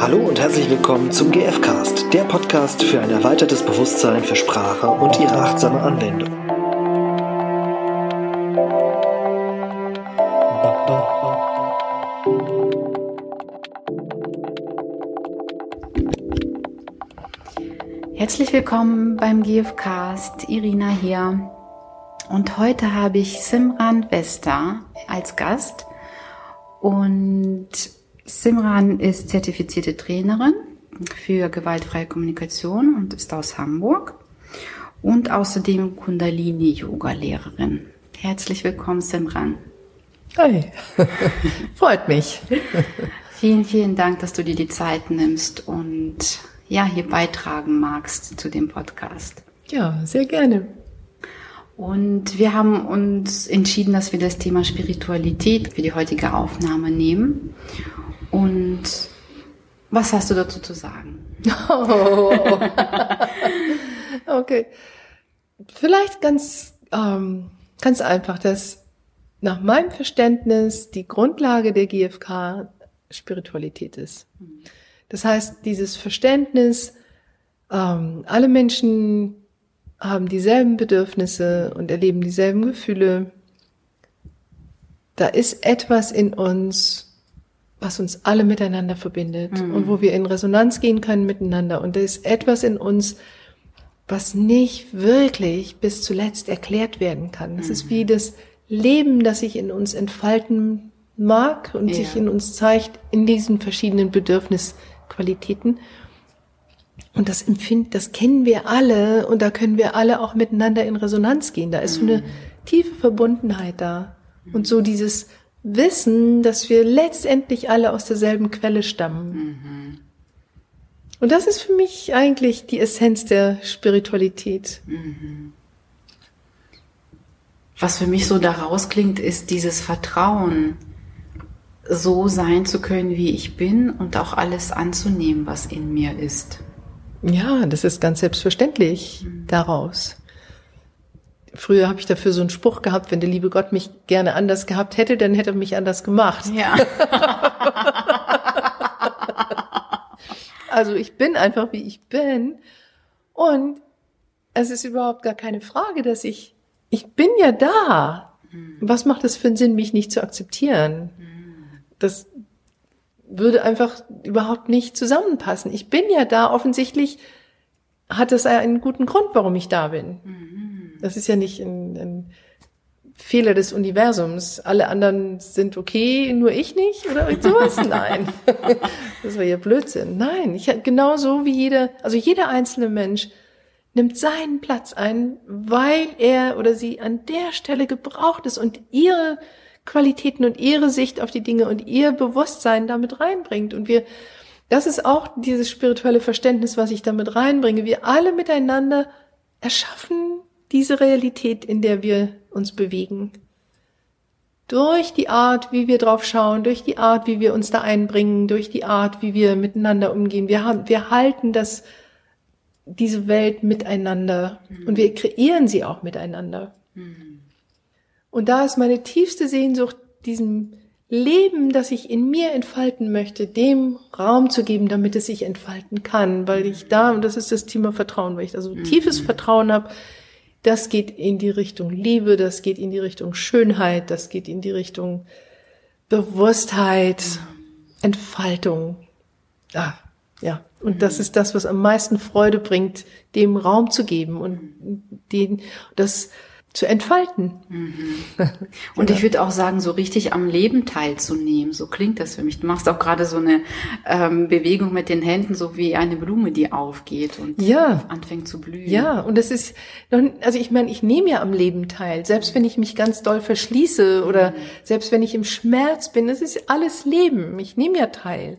Hallo und herzlich willkommen zum GFcast, der Podcast für ein erweitertes Bewusstsein für Sprache und ihre achtsame Anwendung. Herzlich willkommen beim GFcast, Irina hier. Und heute habe ich Simran Vesta als Gast. Und Simran ist zertifizierte Trainerin für gewaltfreie Kommunikation und ist aus Hamburg und außerdem Kundalini-Yoga-Lehrerin. Herzlich willkommen, Simran. Hi, freut mich. vielen, vielen Dank, dass du dir die Zeit nimmst und ja, hier beitragen magst zu dem Podcast. Ja, sehr gerne. Und wir haben uns entschieden, dass wir das Thema Spiritualität für die heutige Aufnahme nehmen. Und was hast du dazu zu sagen? Oh. okay. Vielleicht ganz, ähm, ganz einfach, dass nach meinem Verständnis die Grundlage der GfK Spiritualität ist. Das heißt, dieses Verständnis, ähm, alle Menschen haben dieselben Bedürfnisse und erleben dieselben Gefühle. Da ist etwas in uns, was uns alle miteinander verbindet mhm. und wo wir in Resonanz gehen können miteinander. Und da ist etwas in uns, was nicht wirklich bis zuletzt erklärt werden kann. Das mhm. ist wie das Leben, das sich in uns entfalten mag und ja. sich in uns zeigt in diesen verschiedenen Bedürfnisqualitäten. Und das empfinden, das kennen wir alle und da können wir alle auch miteinander in Resonanz gehen. Da ist so eine mhm. tiefe Verbundenheit da. Und so dieses wissen, dass wir letztendlich alle aus derselben Quelle stammen. Mhm. Und das ist für mich eigentlich die Essenz der Spiritualität. Mhm. Was für mich so daraus klingt, ist dieses Vertrauen, so sein zu können, wie ich bin und auch alles anzunehmen, was in mir ist. Ja, das ist ganz selbstverständlich mhm. daraus. Früher habe ich dafür so einen Spruch gehabt, wenn der liebe Gott mich gerne anders gehabt hätte, dann hätte er mich anders gemacht. Ja. also ich bin einfach, wie ich bin. Und es ist überhaupt gar keine Frage, dass ich, ich bin ja da. Hm. Was macht es für einen Sinn, mich nicht zu akzeptieren? Hm. Das würde einfach überhaupt nicht zusammenpassen. Ich bin ja da, offensichtlich hat es einen guten Grund, warum ich da bin. Mhm. Das ist ja nicht ein, ein Fehler des Universums. Alle anderen sind okay, nur ich nicht oder sowas? Nein. Das war ja Blödsinn. Nein, ich genauso wie jeder, also jeder einzelne Mensch nimmt seinen Platz ein, weil er oder sie an der Stelle gebraucht ist und ihre Qualitäten und ihre Sicht auf die Dinge und ihr Bewusstsein damit reinbringt. Und wir, das ist auch dieses spirituelle Verständnis, was ich damit reinbringe. Wir alle miteinander erschaffen diese Realität, in der wir uns bewegen. Durch die Art, wie wir drauf schauen, durch die Art, wie wir uns da einbringen, durch die Art, wie wir miteinander umgehen. Wir haben, wir halten das, diese Welt miteinander mhm. und wir kreieren sie auch miteinander. Mhm. Und da ist meine tiefste Sehnsucht, diesem Leben, das ich in mir entfalten möchte, dem Raum zu geben, damit es sich entfalten kann, weil ich da, und das ist das Thema Vertrauen, weil ich da so mhm. tiefes Vertrauen habe, das geht in die Richtung Liebe, das geht in die Richtung Schönheit, das geht in die Richtung Bewusstheit, Entfaltung. Ah, ja. Und das ist das, was am meisten Freude bringt, dem Raum zu geben und den, das, zu entfalten. Mhm. Und ich würde auch sagen, so richtig am Leben teilzunehmen, so klingt das für mich. Du machst auch gerade so eine ähm, Bewegung mit den Händen, so wie eine Blume, die aufgeht und ja. anfängt zu blühen. Ja, und das ist, also ich meine, ich nehme ja am Leben teil, selbst wenn ich mich ganz doll verschließe oder mhm. selbst wenn ich im Schmerz bin, das ist alles Leben. Ich nehme ja teil.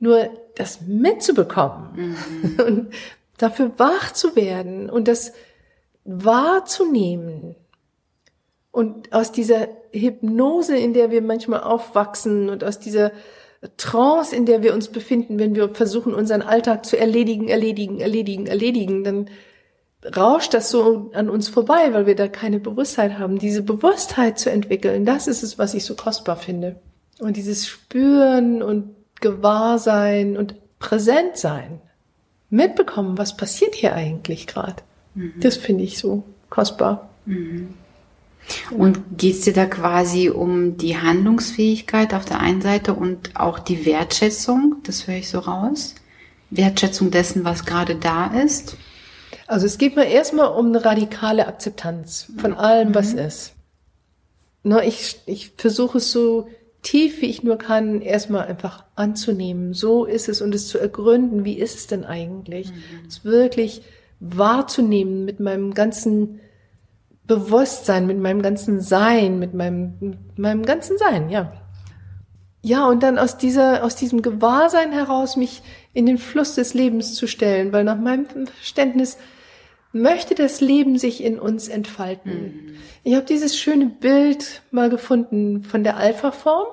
Nur das mitzubekommen mhm. und dafür wach zu werden und das wahrzunehmen und aus dieser Hypnose, in der wir manchmal aufwachsen und aus dieser Trance, in der wir uns befinden, wenn wir versuchen, unseren Alltag zu erledigen, erledigen, erledigen, erledigen, dann rauscht das so an uns vorbei, weil wir da keine Bewusstheit haben. Diese Bewusstheit zu entwickeln, das ist es, was ich so kostbar finde. Und dieses Spüren und Gewahrsein und Präsentsein mitbekommen, was passiert hier eigentlich gerade. Mhm. Das finde ich so kostbar. Mhm. Und geht's dir da quasi um die Handlungsfähigkeit auf der einen Seite und auch die Wertschätzung? Das höre ich so raus. Wertschätzung dessen, was gerade da ist. Also es geht mir erstmal um eine radikale Akzeptanz von allem, was mhm. ist. Ne, ich, ich versuche es so tief wie ich nur kann, erstmal einfach anzunehmen. So ist es und es zu ergründen, wie ist es denn eigentlich? Mhm. Es wirklich wahrzunehmen mit meinem ganzen Bewusstsein, mit meinem ganzen Sein, mit meinem, mit meinem ganzen Sein, ja. Ja, und dann aus dieser, aus diesem Gewahrsein heraus mich in den Fluss des Lebens zu stellen, weil nach meinem Verständnis möchte das Leben sich in uns entfalten. Mhm. Ich habe dieses schöne Bild mal gefunden von der Alpha-Form.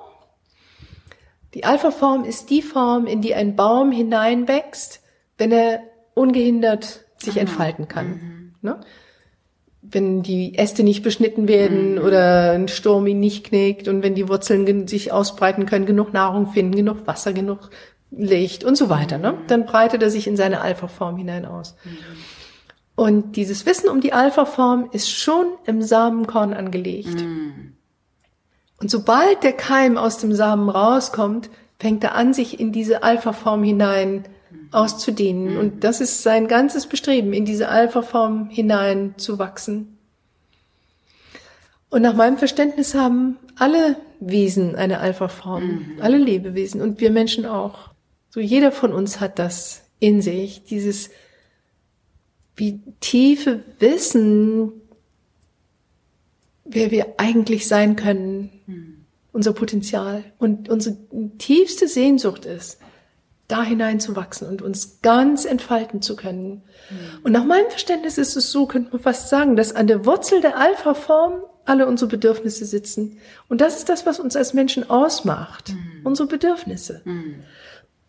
Die Alpha-Form ist die Form, in die ein Baum hineinwächst, wenn er ungehindert sich ah. entfalten kann. Mhm. Ne? Wenn die Äste nicht beschnitten werden mhm. oder ein Sturm ihn nicht knickt und wenn die Wurzeln sich ausbreiten können, genug Nahrung finden, genug Wasser, genug Licht und so weiter, ne? Mhm. dann breitet er sich in seine Alpha-Form hinein aus. Mhm. Und dieses Wissen um die Alpha-Form ist schon im Samenkorn angelegt. Mm. Und sobald der Keim aus dem Samen rauskommt, fängt er an, sich in diese Alpha-Form hinein auszudehnen. Mm. Und das ist sein ganzes Bestreben, in diese Alpha-Form hinein zu wachsen. Und nach meinem Verständnis haben alle Wesen eine Alpha-Form, mm. alle Lebewesen und wir Menschen auch. So jeder von uns hat das in sich, dieses wie tiefe Wissen, wer wir eigentlich sein können, hm. unser Potenzial und unsere tiefste Sehnsucht ist, da hineinzuwachsen und uns ganz entfalten zu können. Hm. Und nach meinem Verständnis ist es so, könnte man fast sagen, dass an der Wurzel der Alpha-Form alle unsere Bedürfnisse sitzen. Und das ist das, was uns als Menschen ausmacht. Hm. Unsere Bedürfnisse. Hm.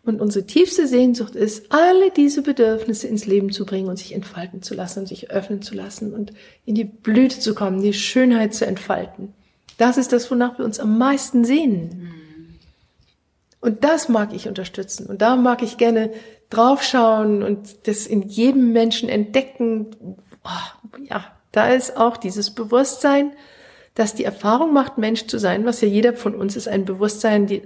Und unsere tiefste Sehnsucht ist, alle diese Bedürfnisse ins Leben zu bringen und sich entfalten zu lassen und sich öffnen zu lassen und in die Blüte zu kommen, die Schönheit zu entfalten. Das ist das, wonach wir uns am meisten sehnen. Und das mag ich unterstützen. Und da mag ich gerne draufschauen und das in jedem Menschen entdecken. Oh, ja, da ist auch dieses Bewusstsein, dass die Erfahrung macht, Mensch zu sein, was ja jeder von uns ist, ein Bewusstsein, die,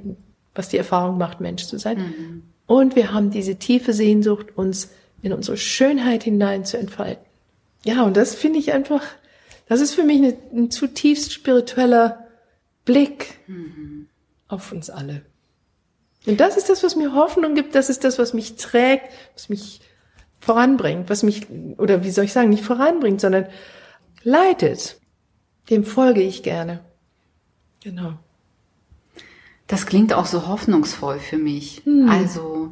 was die Erfahrung macht, Mensch zu sein. Mhm. Und wir haben diese tiefe Sehnsucht, uns in unsere Schönheit hinein zu entfalten. Ja, und das finde ich einfach, das ist für mich eine, ein zutiefst spiritueller Blick mhm. auf uns alle. Und das ist das, was mir Hoffnung gibt, das ist das, was mich trägt, was mich voranbringt, was mich, oder wie soll ich sagen, nicht voranbringt, sondern leitet. Dem folge ich gerne. Genau. Das klingt auch so hoffnungsvoll für mich. Hm. Also,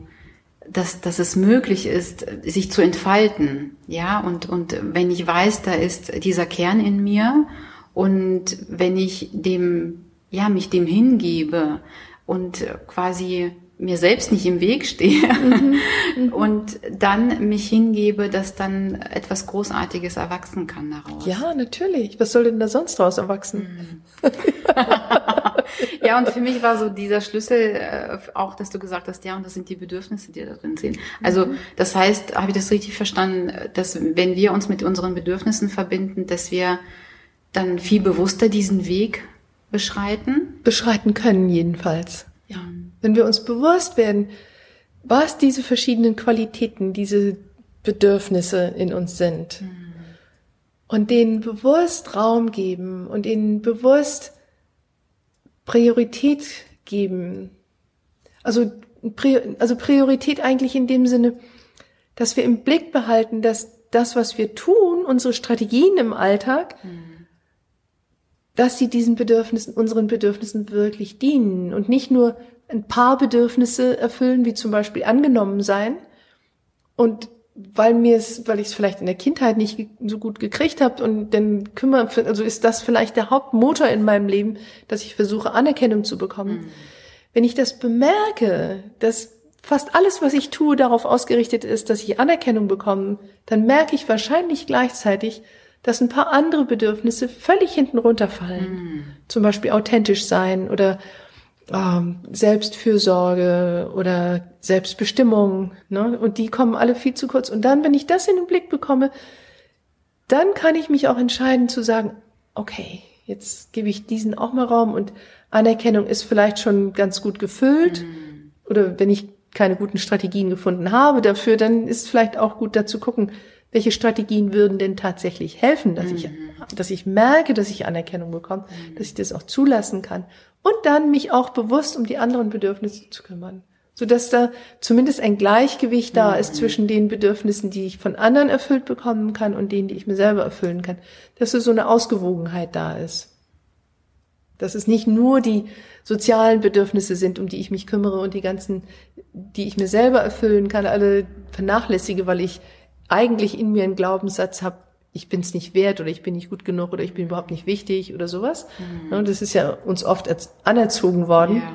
dass, dass es möglich ist, sich zu entfalten. Ja, und, und wenn ich weiß, da ist dieser Kern in mir und wenn ich dem, ja, mich dem hingebe und quasi mir selbst nicht im Weg stehe mhm. Mhm. und dann mich hingebe, dass dann etwas Großartiges erwachsen kann daraus. Ja, natürlich. Was soll denn da sonst daraus erwachsen? Mhm. ja, und für mich war so dieser Schlüssel äh, auch, dass du gesagt hast, ja, und das sind die Bedürfnisse, die da drin sind. Also mhm. das heißt, habe ich das richtig verstanden, dass wenn wir uns mit unseren Bedürfnissen verbinden, dass wir dann viel bewusster diesen Weg beschreiten? Beschreiten können jedenfalls. Ja. Wenn wir uns bewusst werden, was diese verschiedenen Qualitäten, diese Bedürfnisse in uns sind. Mhm. Und denen bewusst Raum geben und ihnen bewusst Priorität geben. Also, also Priorität eigentlich in dem Sinne, dass wir im Blick behalten, dass das, was wir tun, unsere Strategien im Alltag, mhm. Dass sie diesen Bedürfnissen, unseren Bedürfnissen wirklich dienen und nicht nur ein paar Bedürfnisse erfüllen, wie zum Beispiel angenommen sein und weil mir es, weil ich es vielleicht in der Kindheit nicht so gut gekriegt habe und dann kümmere, also ist das vielleicht der Hauptmotor in meinem Leben, dass ich versuche Anerkennung zu bekommen. Mhm. Wenn ich das bemerke, dass fast alles, was ich tue, darauf ausgerichtet ist, dass ich Anerkennung bekomme, dann merke ich wahrscheinlich gleichzeitig, dass ein paar andere Bedürfnisse völlig hinten runterfallen. Mhm. Zum Beispiel authentisch sein oder ähm, Selbstfürsorge oder Selbstbestimmung. Ne? Und die kommen alle viel zu kurz. Und dann, wenn ich das in den Blick bekomme, dann kann ich mich auch entscheiden zu sagen, okay, jetzt gebe ich diesen auch mal Raum und Anerkennung ist vielleicht schon ganz gut gefüllt. Mhm. Oder wenn ich keine guten Strategien gefunden habe dafür, dann ist vielleicht auch gut dazu gucken, welche Strategien würden denn tatsächlich helfen, dass mhm. ich, dass ich merke, dass ich Anerkennung bekomme, mhm. dass ich das auch zulassen kann und dann mich auch bewusst um die anderen Bedürfnisse zu kümmern, so dass da zumindest ein Gleichgewicht da ist mhm. zwischen den Bedürfnissen, die ich von anderen erfüllt bekommen kann und denen, die ich mir selber erfüllen kann, dass so eine Ausgewogenheit da ist. Dass es nicht nur die sozialen Bedürfnisse sind, um die ich mich kümmere und die ganzen, die ich mir selber erfüllen kann, alle vernachlässige, weil ich eigentlich in mir einen Glaubenssatz habe, ich bin es nicht wert oder ich bin nicht gut genug oder ich bin überhaupt nicht wichtig oder sowas. Mhm. Das ist ja uns oft anerzogen worden. Ja.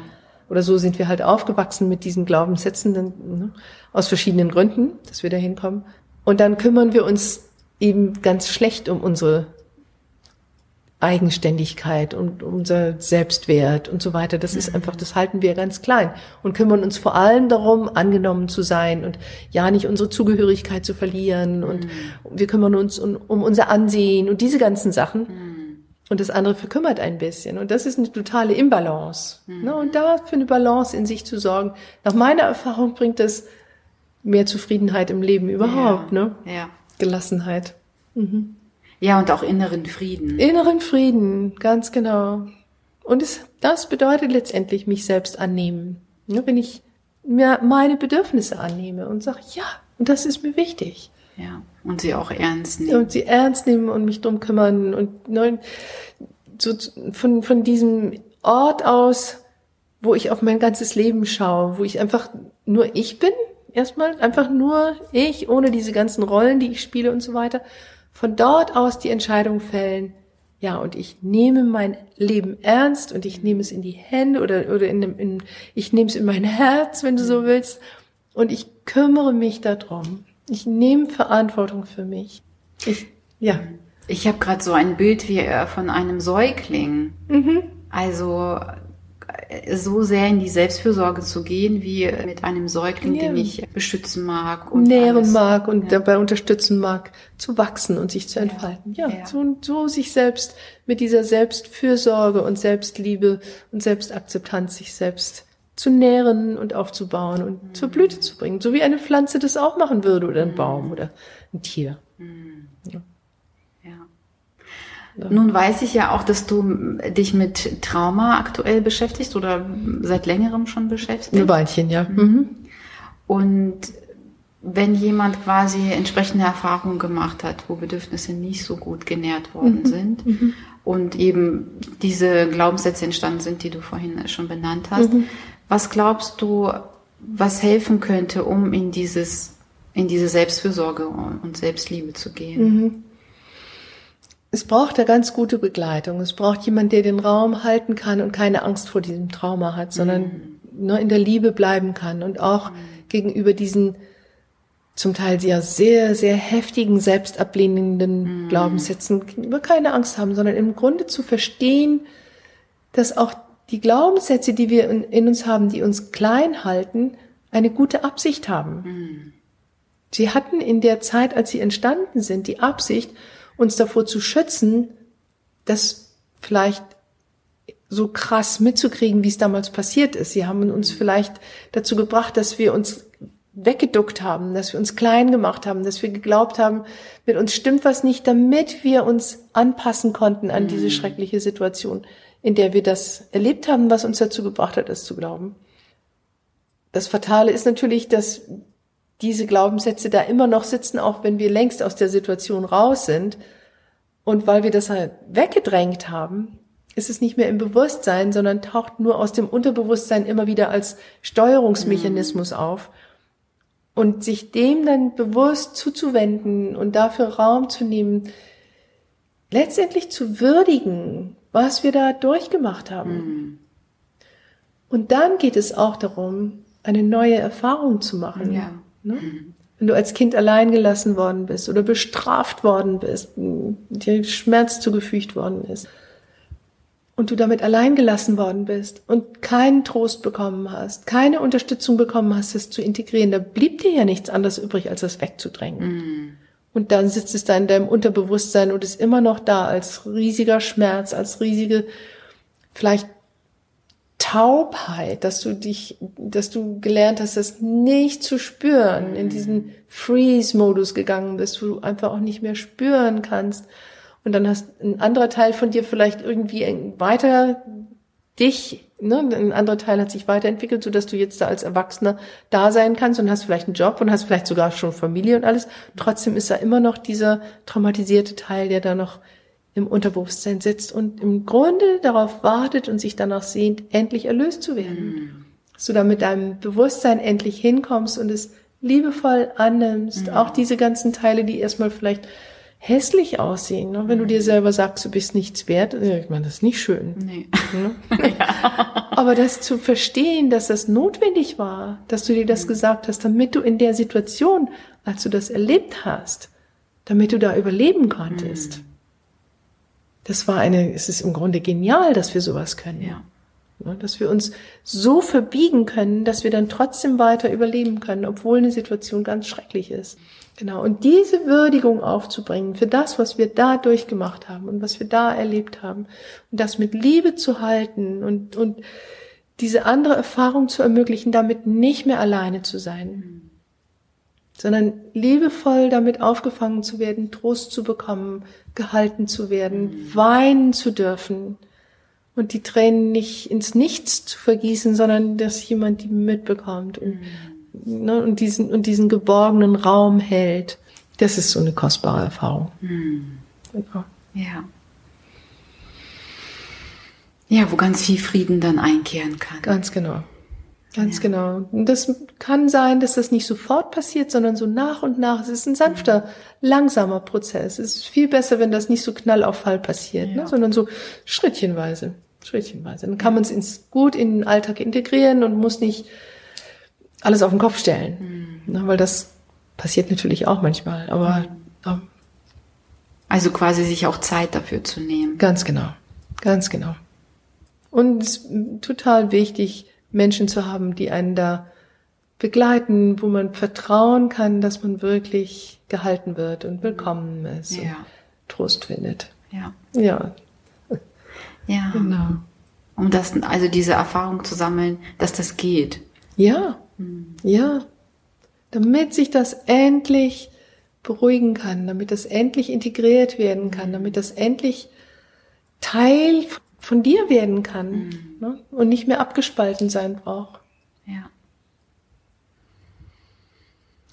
Oder so sind wir halt aufgewachsen mit diesen Glaubenssätzen ne, aus verschiedenen Gründen, dass wir da hinkommen. Und dann kümmern wir uns eben ganz schlecht um unsere Eigenständigkeit und unser Selbstwert und so weiter. Das ist mhm. einfach, das halten wir ganz klein und kümmern uns vor allem darum, angenommen zu sein und ja nicht unsere Zugehörigkeit zu verlieren und mhm. wir kümmern uns um, um, unser Ansehen und diese ganzen Sachen. Mhm. Und das andere verkümmert ein bisschen. Und das ist eine totale Imbalance. Ne? Und da für eine Balance in sich zu sorgen, nach meiner Erfahrung bringt das mehr Zufriedenheit im Leben überhaupt. Ja. Ne? Ja. Gelassenheit. Mhm. Ja, und auch inneren Frieden. Inneren Frieden, ganz genau. Und es, das bedeutet letztendlich mich selbst annehmen. Ja, wenn ich mir meine Bedürfnisse annehme und sage, ja, und das ist mir wichtig. Ja, und sie auch ernst nehmen. Und sie ernst nehmen und mich drum kümmern und ne, so von, von diesem Ort aus, wo ich auf mein ganzes Leben schaue, wo ich einfach nur ich bin, erstmal, einfach nur ich, ohne diese ganzen Rollen, die ich spiele und so weiter von dort aus die Entscheidung fällen, ja, und ich nehme mein Leben ernst und ich nehme es in die Hände oder, oder in, in, ich nehme es in mein Herz, wenn du so willst, und ich kümmere mich darum. Ich nehme Verantwortung für mich. Ich, ja. Ich habe gerade so ein Bild wie äh, von einem Säugling. Mhm. Also so sehr in die Selbstfürsorge zu gehen, wie mit einem Säugling, ja. den ich beschützen mag und nähren alles. mag und ja. dabei unterstützen mag, zu wachsen und sich zu entfalten. Ja, ja. So, so sich selbst mit dieser Selbstfürsorge und Selbstliebe und Selbstakzeptanz sich selbst zu nähren und aufzubauen und mhm. zur Blüte zu bringen, so wie eine Pflanze das auch machen würde oder ein mhm. Baum oder ein Tier. Mhm. Ja. Nun weiß ich ja auch, dass du dich mit Trauma aktuell beschäftigst oder seit längerem schon beschäftigst. Ein Weilchen, ja. Mhm. mhm. Und wenn jemand quasi entsprechende Erfahrungen gemacht hat, wo Bedürfnisse nicht so gut genährt worden mhm. sind mhm. und eben diese Glaubenssätze entstanden sind, die du vorhin schon benannt hast, mhm. was glaubst du, was helfen könnte, um in dieses, in diese Selbstfürsorge und Selbstliebe zu gehen? Es braucht da ganz gute Begleitung. Es braucht jemand, der den Raum halten kann und keine Angst vor diesem Trauma hat, sondern mhm. nur in der Liebe bleiben kann und auch mhm. gegenüber diesen zum Teil ja sehr, sehr heftigen, selbstablehnenden mhm. Glaubenssätzen gegenüber keine Angst haben, sondern im Grunde zu verstehen, dass auch die Glaubenssätze, die wir in, in uns haben, die uns klein halten, eine gute Absicht haben. Mhm. Sie hatten in der Zeit, als sie entstanden sind, die Absicht, uns davor zu schützen, das vielleicht so krass mitzukriegen, wie es damals passiert ist. Sie haben uns vielleicht dazu gebracht, dass wir uns weggeduckt haben, dass wir uns klein gemacht haben, dass wir geglaubt haben, mit uns stimmt was nicht, damit wir uns anpassen konnten an diese mhm. schreckliche Situation, in der wir das erlebt haben, was uns dazu gebracht hat, es zu glauben. Das Fatale ist natürlich, dass diese Glaubenssätze da immer noch sitzen, auch wenn wir längst aus der Situation raus sind. Und weil wir das halt weggedrängt haben, ist es nicht mehr im Bewusstsein, sondern taucht nur aus dem Unterbewusstsein immer wieder als Steuerungsmechanismus mhm. auf. Und sich dem dann bewusst zuzuwenden und dafür Raum zu nehmen, letztendlich zu würdigen, was wir da durchgemacht haben. Mhm. Und dann geht es auch darum, eine neue Erfahrung zu machen. Ja. Ne? Wenn du als Kind allein gelassen worden bist oder bestraft worden bist, dir Schmerz zugefügt worden ist, und du damit allein gelassen worden bist und keinen Trost bekommen hast, keine Unterstützung bekommen hast, das zu integrieren, da blieb dir ja nichts anderes übrig, als das wegzudrängen. Mm. Und dann sitzt es da in deinem Unterbewusstsein und ist immer noch da als riesiger Schmerz, als riesige, vielleicht Taubheit, dass du dich, dass du gelernt hast, das nicht zu spüren, in diesen Freeze-Modus gegangen bist, wo du einfach auch nicht mehr spüren kannst. Und dann hast ein anderer Teil von dir vielleicht irgendwie weiter dich, ne, ein anderer Teil hat sich weiterentwickelt, so dass du jetzt da als Erwachsener da sein kannst und hast vielleicht einen Job und hast vielleicht sogar schon Familie und alles. Trotzdem ist da immer noch dieser traumatisierte Teil, der da noch im Unterbewusstsein sitzt und im Grunde darauf wartet und sich danach sehnt, endlich erlöst zu werden. Mhm. Dass du da mit deinem Bewusstsein endlich hinkommst und es liebevoll annimmst. Mhm. Auch diese ganzen Teile, die erstmal vielleicht hässlich aussehen. Ne? Wenn du dir selber sagst, du bist nichts wert, ich meine, das ist nicht schön. Nee. Ne? ja. Aber das zu verstehen, dass das notwendig war, dass du dir das mhm. gesagt hast, damit du in der Situation, als du das erlebt hast, damit du da überleben konntest. Mhm. Das war eine, es ist im Grunde genial, dass wir sowas können. Ja. Ne? Dass wir uns so verbiegen können, dass wir dann trotzdem weiter überleben können, obwohl eine Situation ganz schrecklich ist. Genau. Und diese Würdigung aufzubringen für das, was wir da durchgemacht haben und was wir da erlebt haben und das mit Liebe zu halten und, und diese andere Erfahrung zu ermöglichen, damit nicht mehr alleine zu sein, sondern liebevoll damit aufgefangen zu werden, Trost zu bekommen, gehalten zu werden, weinen zu dürfen und die Tränen nicht ins Nichts zu vergießen, sondern dass jemand die mitbekommt und ne, und diesen und diesen geborgenen Raum hält. Das ist so eine kostbare Erfahrung. Mhm. Genau. Ja. Ja, wo ganz viel Frieden dann einkehren kann. Ganz genau. Ganz ja. genau. Und das kann sein, dass das nicht sofort passiert, sondern so nach und nach. Es ist ein sanfter, mhm. langsamer Prozess. Es ist viel besser, wenn das nicht so knallauffall passiert, ne, ja. ne, sondern so schrittchenweise. Schrittchenweise. Dann kann man es gut in den Alltag integrieren und muss nicht alles auf den Kopf stellen. Mhm. Na, weil das passiert natürlich auch manchmal. Aber mhm. also quasi sich auch Zeit dafür zu nehmen. Ganz genau. Ganz genau. Und es ist total wichtig, Menschen zu haben, die einen da begleiten, wo man vertrauen kann, dass man wirklich gehalten wird und willkommen ist ja. und Trost findet. Ja. Ja. Ja. Genau. Um das, also diese Erfahrung zu sammeln, dass das geht. Ja. Mhm. Ja. Damit sich das endlich beruhigen kann, damit das endlich integriert werden kann, damit das endlich Teil von dir werden kann mhm. ne? und nicht mehr abgespalten sein braucht. Ja.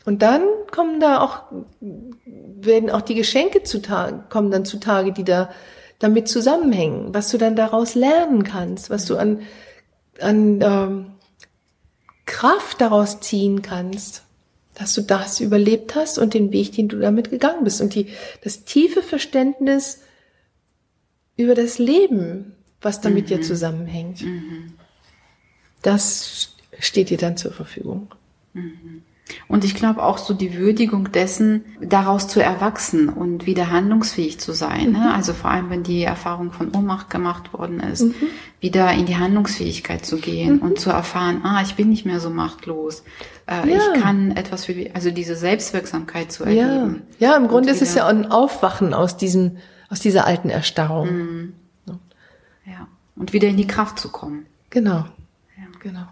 Und dann kommen da auch, werden auch die Geschenke zutage, kommen dann zutage, die da damit zusammenhängen, was du dann daraus lernen kannst, was du an, an ähm, Kraft daraus ziehen kannst, dass du das überlebt hast und den Weg, den du damit gegangen bist und die, das tiefe Verständnis über das Leben, was damit mhm. dir zusammenhängt. Mhm. Das steht dir dann zur Verfügung. Mhm. Und ich glaube auch so die Würdigung dessen, daraus zu erwachsen und wieder handlungsfähig zu sein. Ne? Mhm. Ne? Also vor allem, wenn die Erfahrung von Ohnmacht gemacht worden ist, mhm. wieder in die Handlungsfähigkeit zu gehen mhm. und zu erfahren, ah, ich bin nicht mehr so machtlos. Äh, ja. Ich kann etwas für, also diese Selbstwirksamkeit zu erleben. Ja, ja im Grunde ist es ja ein Aufwachen aus diesem, aus dieser alten Erstarrung. Und wieder in die Kraft zu kommen. Genau. Ja. Genau.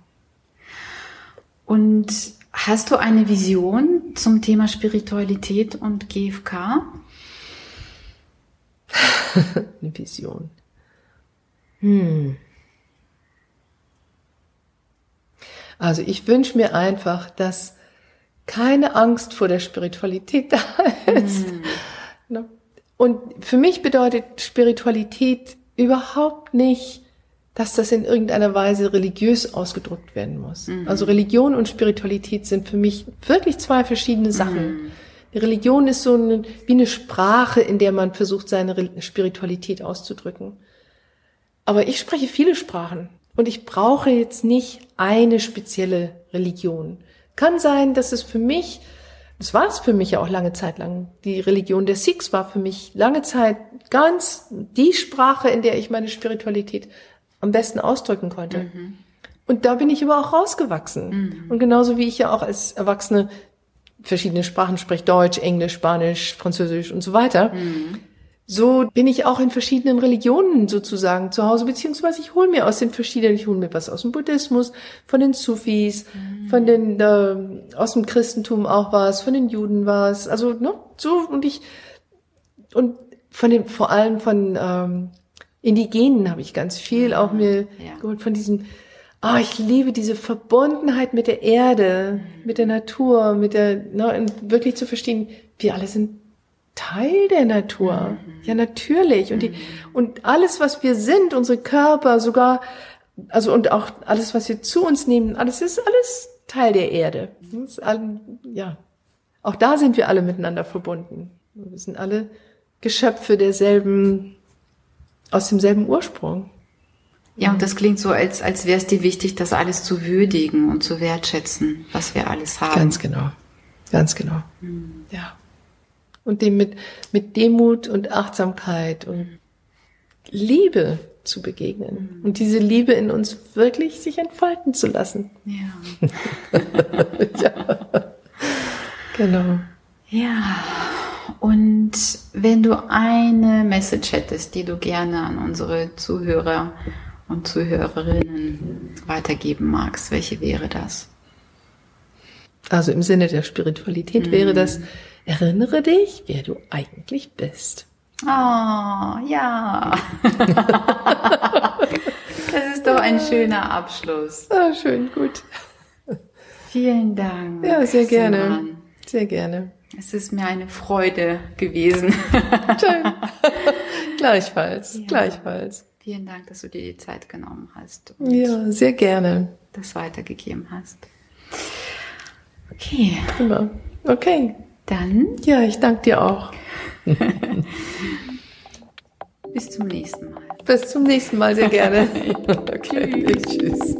Und Hast du eine Vision zum Thema Spiritualität und GFK? eine Vision. Hm. Also ich wünsche mir einfach, dass keine Angst vor der Spiritualität da ist. Hm. Und für mich bedeutet Spiritualität überhaupt nicht dass das in irgendeiner Weise religiös ausgedrückt werden muss. Mhm. Also Religion und Spiritualität sind für mich wirklich zwei verschiedene Sachen. Mhm. Die Religion ist so eine, wie eine Sprache, in der man versucht, seine Spiritualität auszudrücken. Aber ich spreche viele Sprachen und ich brauche jetzt nicht eine spezielle Religion. Kann sein, dass es für mich das war es für mich ja auch lange Zeit lang. Die Religion der Sikhs war für mich lange Zeit ganz die Sprache, in der ich meine Spiritualität am besten ausdrücken konnte. Mhm. Und da bin ich aber auch rausgewachsen. Mhm. Und genauso wie ich ja auch als Erwachsene verschiedene Sprachen spreche, Deutsch, Englisch, Spanisch, Französisch und so weiter. Mhm. So bin ich auch in verschiedenen Religionen sozusagen zu Hause, beziehungsweise ich hole mir aus den verschiedenen, ich hole mir was aus dem Buddhismus, von den Sufis, mhm. von den, äh, aus dem Christentum auch was, von den Juden was, also ne, so und ich und von dem, vor allem von ähm, Indigenen habe ich ganz viel auch mir ja. geholt von diesem Ah, oh, ich liebe diese Verbundenheit mit der Erde, mit der Natur, mit der, ne, wirklich zu verstehen, wir alle sind Teil der Natur. Mhm. Ja, natürlich. Und die, und alles, was wir sind, unsere Körper, sogar, also, und auch alles, was wir zu uns nehmen, alles ist alles Teil der Erde. All, ja. Auch da sind wir alle miteinander verbunden. Wir sind alle Geschöpfe derselben, aus demselben Ursprung. Ja, und das klingt so, als, als wäre es dir wichtig, das alles zu würdigen und zu wertschätzen, was wir alles haben. Ganz genau. Ganz genau. Mhm. Ja. Und dem mit, mit Demut und Achtsamkeit und Liebe zu begegnen. Mhm. Und diese Liebe in uns wirklich sich entfalten zu lassen. Ja. ja. Genau. Ja. Und wenn du eine Message hättest, die du gerne an unsere Zuhörer und Zuhörerinnen weitergeben magst, welche wäre das? Also im Sinne der Spiritualität mhm. wäre das, erinnere dich, wer du eigentlich bist. Oh, ja. das ist doch ein schöner Abschluss. Ah, schön, gut. Vielen Dank. Ja, sehr gerne. Simon. Sehr gerne. Es ist mir eine Freude gewesen. Schön. gleichfalls, ja. gleichfalls. Vielen Dank, dass du dir die Zeit genommen hast. ja, sehr gerne. Das weitergegeben hast. Okay. Immer. Okay. Dann. Ja, ich danke dir auch. Bis zum nächsten Mal. Bis zum nächsten Mal, sehr gerne. okay. Tschüss. Tschüss.